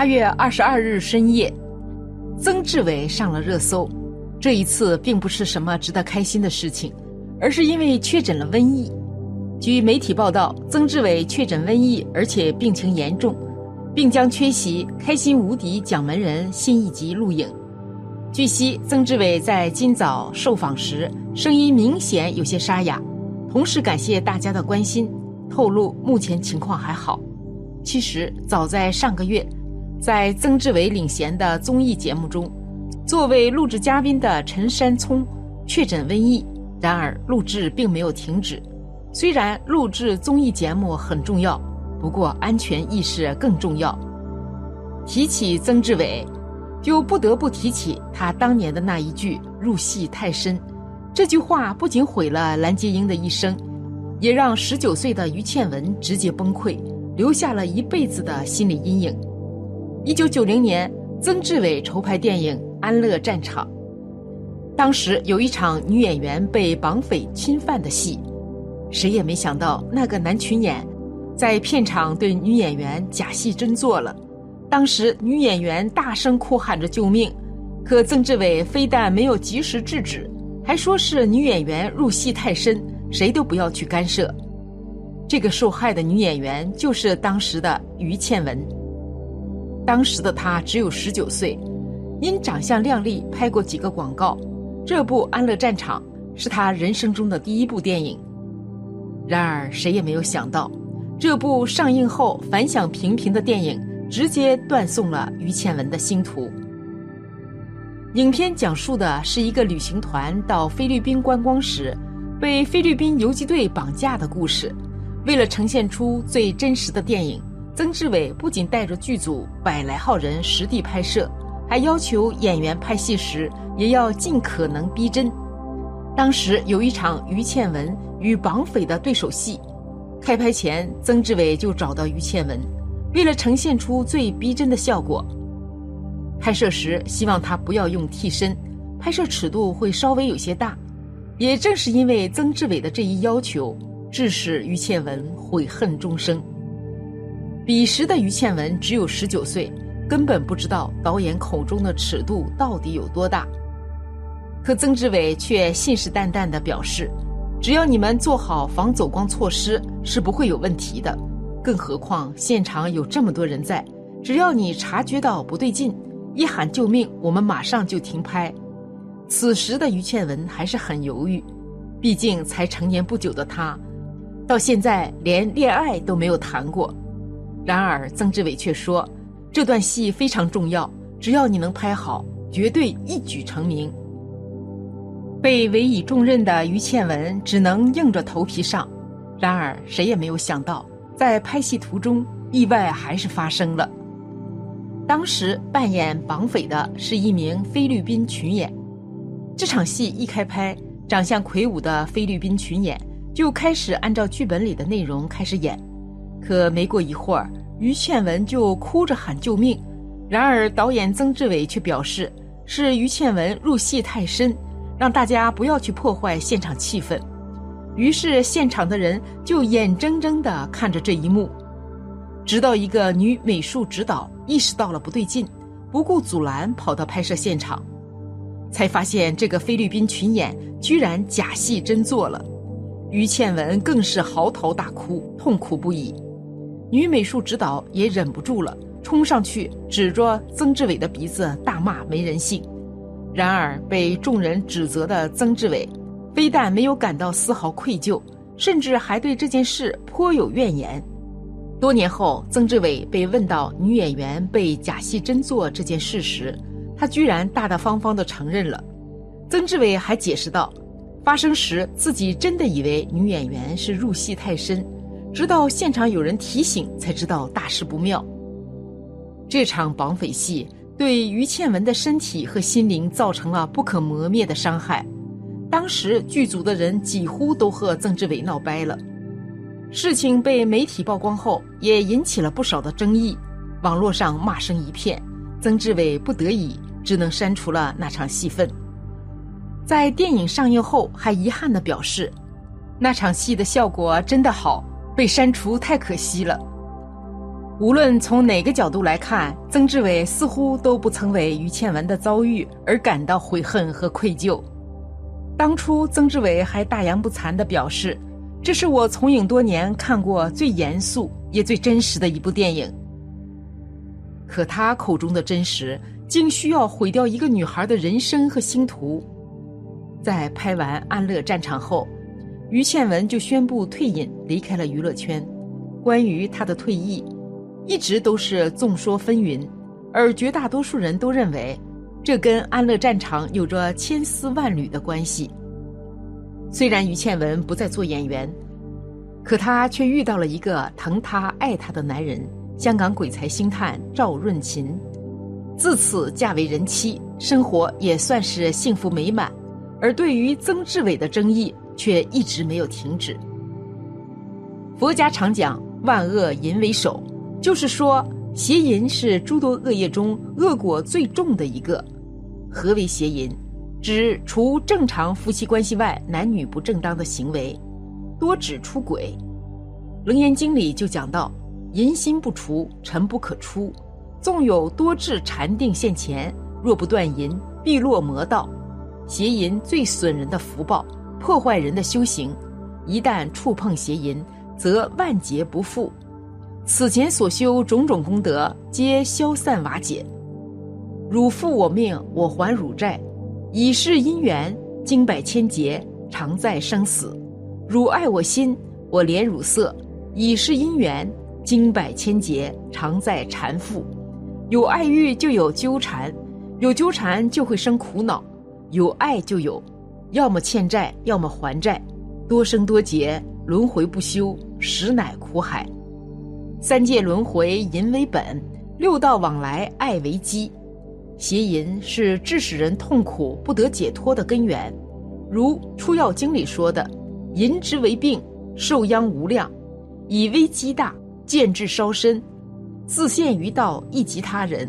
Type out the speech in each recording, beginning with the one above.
八月二十二日深夜，曾志伟上了热搜。这一次并不是什么值得开心的事情，而是因为确诊了瘟疫。据媒体报道，曾志伟确诊瘟疫，而且病情严重，并将缺席《开心无敌》奖门人新一集录影。据悉，曾志伟在今早受访时声音明显有些沙哑，同时感谢大家的关心，透露目前情况还好。其实早在上个月。在曾志伟领衔的综艺节目中，作为录制嘉宾的陈山聪确诊瘟疫，然而录制并没有停止。虽然录制综艺节目很重要，不过安全意识更重要。提起曾志伟，就不得不提起他当年的那一句“入戏太深”。这句话不仅毁了蓝洁瑛的一生，也让十九岁的于倩文直接崩溃，留下了一辈子的心理阴影。一九九零年，曾志伟筹拍电影《安乐战场》，当时有一场女演员被绑匪侵犯的戏，谁也没想到那个男群演在片场对女演员假戏真做了。当时女演员大声哭喊着救命，可曾志伟非但没有及时制止，还说是女演员入戏太深，谁都不要去干涉。这个受害的女演员就是当时的于倩文。当时的他只有十九岁，因长相靓丽，拍过几个广告。这部《安乐战场》是他人生中的第一部电影。然而，谁也没有想到，这部上映后反响平平的电影，直接断送了于倩文的星途。影片讲述的是一个旅行团到菲律宾观光时，被菲律宾游击队绑架的故事。为了呈现出最真实的电影。曾志伟不仅带着剧组百来号人实地拍摄，还要求演员拍戏时也要尽可能逼真。当时有一场于倩文与绑匪的对手戏，开拍前曾志伟就找到于倩文，为了呈现出最逼真的效果，拍摄时希望他不要用替身，拍摄尺度会稍微有些大。也正是因为曾志伟的这一要求，致使于倩文悔恨终生。彼时的于倩文只有十九岁，根本不知道导演口中的尺度到底有多大。可曾志伟却信誓旦旦地表示：“只要你们做好防走光措施，是不会有问题的。更何况现场有这么多人在，只要你察觉到不对劲，一喊救命，我们马上就停拍。”此时的于倩文还是很犹豫，毕竟才成年不久的她，到现在连恋爱都没有谈过。然而，曾志伟却说：“这段戏非常重要，只要你能拍好，绝对一举成名。”被委以重任的于倩文只能硬着头皮上。然而，谁也没有想到，在拍戏途中，意外还是发生了。当时扮演绑匪的是一名菲律宾群演。这场戏一开拍，长相魁梧的菲律宾群演就开始按照剧本里的内容开始演。可没过一会儿，于倩文就哭着喊救命。然而导演曾志伟却表示，是于倩文入戏太深，让大家不要去破坏现场气氛。于是现场的人就眼睁睁地看着这一幕，直到一个女美术指导意识到了不对劲，不顾阻拦跑到拍摄现场，才发现这个菲律宾群演居然假戏真做了。于倩文更是嚎啕大哭，痛苦不已。女美术指导也忍不住了，冲上去指着曾志伟的鼻子大骂没人性。然而被众人指责的曾志伟，非但没有感到丝毫愧疚，甚至还对这件事颇有怨言。多年后，曾志伟被问到女演员被假戏真做这件事时，他居然大大方方地承认了。曾志伟还解释道：“发生时自己真的以为女演员是入戏太深。”直到现场有人提醒，才知道大事不妙。这场绑匪戏对于倩文的身体和心灵造成了不可磨灭的伤害。当时剧组的人几乎都和曾志伟闹掰了。事情被媒体曝光后，也引起了不少的争议，网络上骂声一片。曾志伟不得已只能删除了那场戏份。在电影上映后，还遗憾地表示，那场戏的效果真的好，被删除太可惜了。无论从哪个角度来看，曾志伟似乎都不曾为于倩文的遭遇而感到悔恨和愧疚。当初，曾志伟还大言不惭地表示：“这是我从影多年看过最严肃也最真实的一部电影。”可他口中的真实，竟需要毁掉一个女孩的人生和星途。在拍完《安乐战场》后，于倩文就宣布退隐，离开了娱乐圈。关于她的退役，一直都是众说纷纭，而绝大多数人都认为。这跟《安乐战场》有着千丝万缕的关系。虽然于倩文不再做演员，可她却遇到了一个疼她爱她的男人——香港鬼才星探赵润琴，自此嫁为人妻，生活也算是幸福美满。而对于曾志伟的争议，却一直没有停止。佛家常讲“万恶淫为首”，就是说。邪淫是诸多恶业中恶果最重的一个。何为邪淫？指除正常夫妻关系外男女不正当的行为，多指出轨。《楞严经》里就讲到：淫心不除，尘不可出。纵有多智禅定现前，若不断淫，必落魔道。邪淫最损人的福报，破坏人的修行。一旦触碰邪淫，则万劫不复。此前所修种种功德，皆消散瓦解。汝负我命，我还汝债；以是因缘，经百千劫，常在生死。汝爱我心，我怜汝色；以是因缘，经百千劫，常在缠缚。有爱欲就有纠缠，有纠缠就会生苦恼；有爱就有，要么欠债，要么还债，多生多劫，轮回不休，实乃苦海。三界轮回，淫为本；六道往来，爱为基。邪淫是致使人痛苦不得解脱的根源。如《出药经》里说的：“淫之为病，受殃无量，以危积大，见智烧身，自陷于道，亦及他人，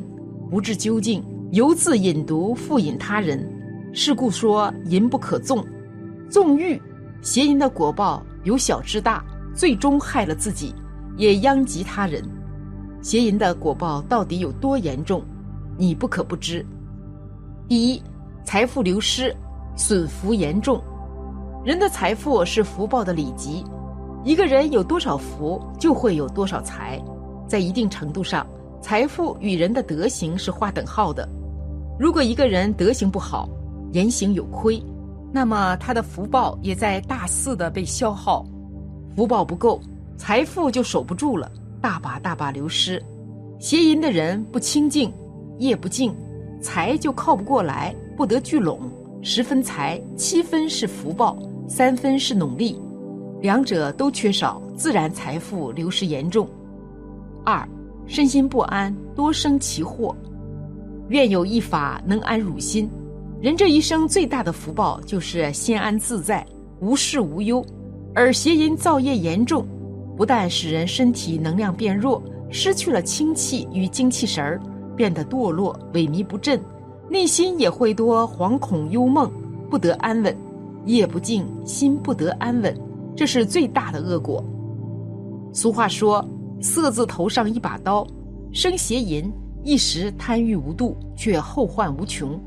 不至究竟，犹自引毒，复引他人。是故说淫不可纵，纵欲，邪淫的果报由小至大，最终害了自己。”也殃及他人，邪淫的果报到底有多严重？你不可不知。第一，财富流失，损福严重。人的财富是福报的里级，一个人有多少福，就会有多少财。在一定程度上，财富与人的德行是划等号的。如果一个人德行不好，言行有亏，那么他的福报也在大肆的被消耗，福报不够。财富就守不住了，大把大把流失。邪淫的人不清净，业不净，财就靠不过来，不得聚拢。十分财，七分是福报，三分是努力，两者都缺少，自然财富流失严重。二，身心不安，多生其祸。愿有一法能安汝心。人这一生最大的福报就是心安自在，无事无忧，而邪淫造业严重。不但使人身体能量变弱，失去了清气与精气神儿，变得堕落、萎靡不振，内心也会多惶恐忧梦，不得安稳，夜不静，心不得安稳，这是最大的恶果。俗话说：“色字头上一把刀，生邪淫，一时贪欲无度，却后患无穷。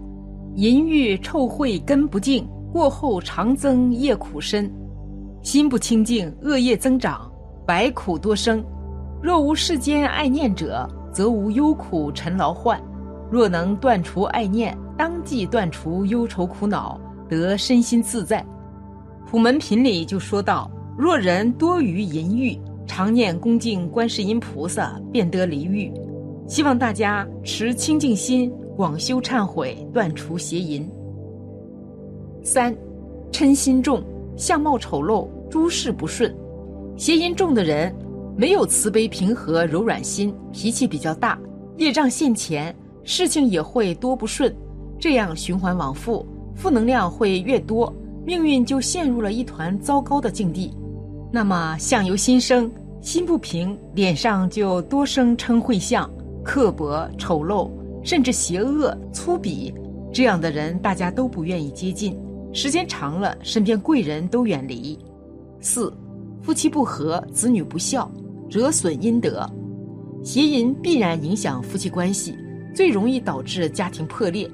淫欲臭秽根不净，过后常增业苦深，心不清净，恶业增长。”百苦多生，若无世间爱念者，则无忧苦尘劳患；若能断除爱念，当即断除忧愁苦恼，得身心自在。《普门品》里就说到：若人多于淫欲，常念恭敬观世音菩萨，便得离欲。希望大家持清净心，广修忏悔，断除邪淫。三，嗔心重，相貌丑陋，诸事不顺。邪淫重的人，没有慈悲平和、柔软心，脾气比较大，业障现前，事情也会多不顺，这样循环往复，负能量会越多，命运就陷入了一团糟糕的境地。那么相由心生，心不平，脸上就多生嗔恚相，刻薄、丑陋，甚至邪恶、粗鄙。这样的人，大家都不愿意接近。时间长了，身边贵人都远离。四，夫妻不和，子女不孝，折损阴德。邪淫必然影响夫妻关系，最容易导致家庭破裂，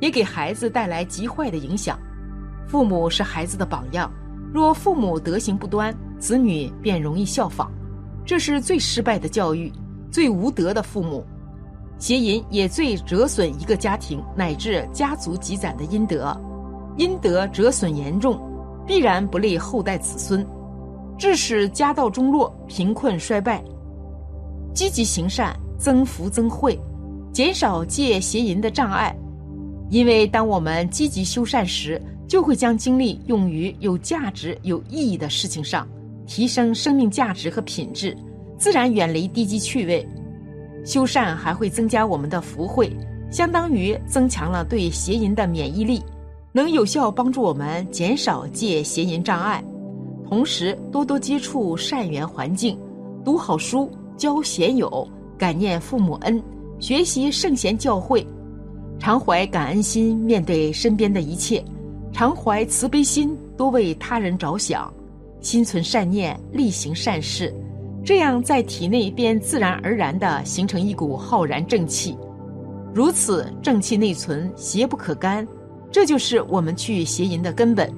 也给孩子带来极坏的影响。父母是孩子的榜样，若父母德行不端，子女便容易效仿，这是最失败的教育，最无德的父母。邪淫也最折损一个家庭乃至家族积攒的阴德。阴德折损严重，必然不利后代子孙，致使家道中落、贫困衰败。积极行善，增福增慧，减少戒邪淫的障碍。因为当我们积极修善时，就会将精力用于有价值、有意义的事情上，提升生命价值和品质，自然远离低级趣味。修善还会增加我们的福慧，相当于增强了对邪淫的免疫力。能有效帮助我们减少戒邪淫障碍，同时多多接触善缘环境，读好书，交贤友，感念父母恩，学习圣贤教诲，常怀感恩心面对身边的一切，常怀慈悲心多为他人着想，心存善念，力行善事，这样在体内便自然而然地形成一股浩然正气，如此正气内存，邪不可干。这就是我们去邪淫的根本。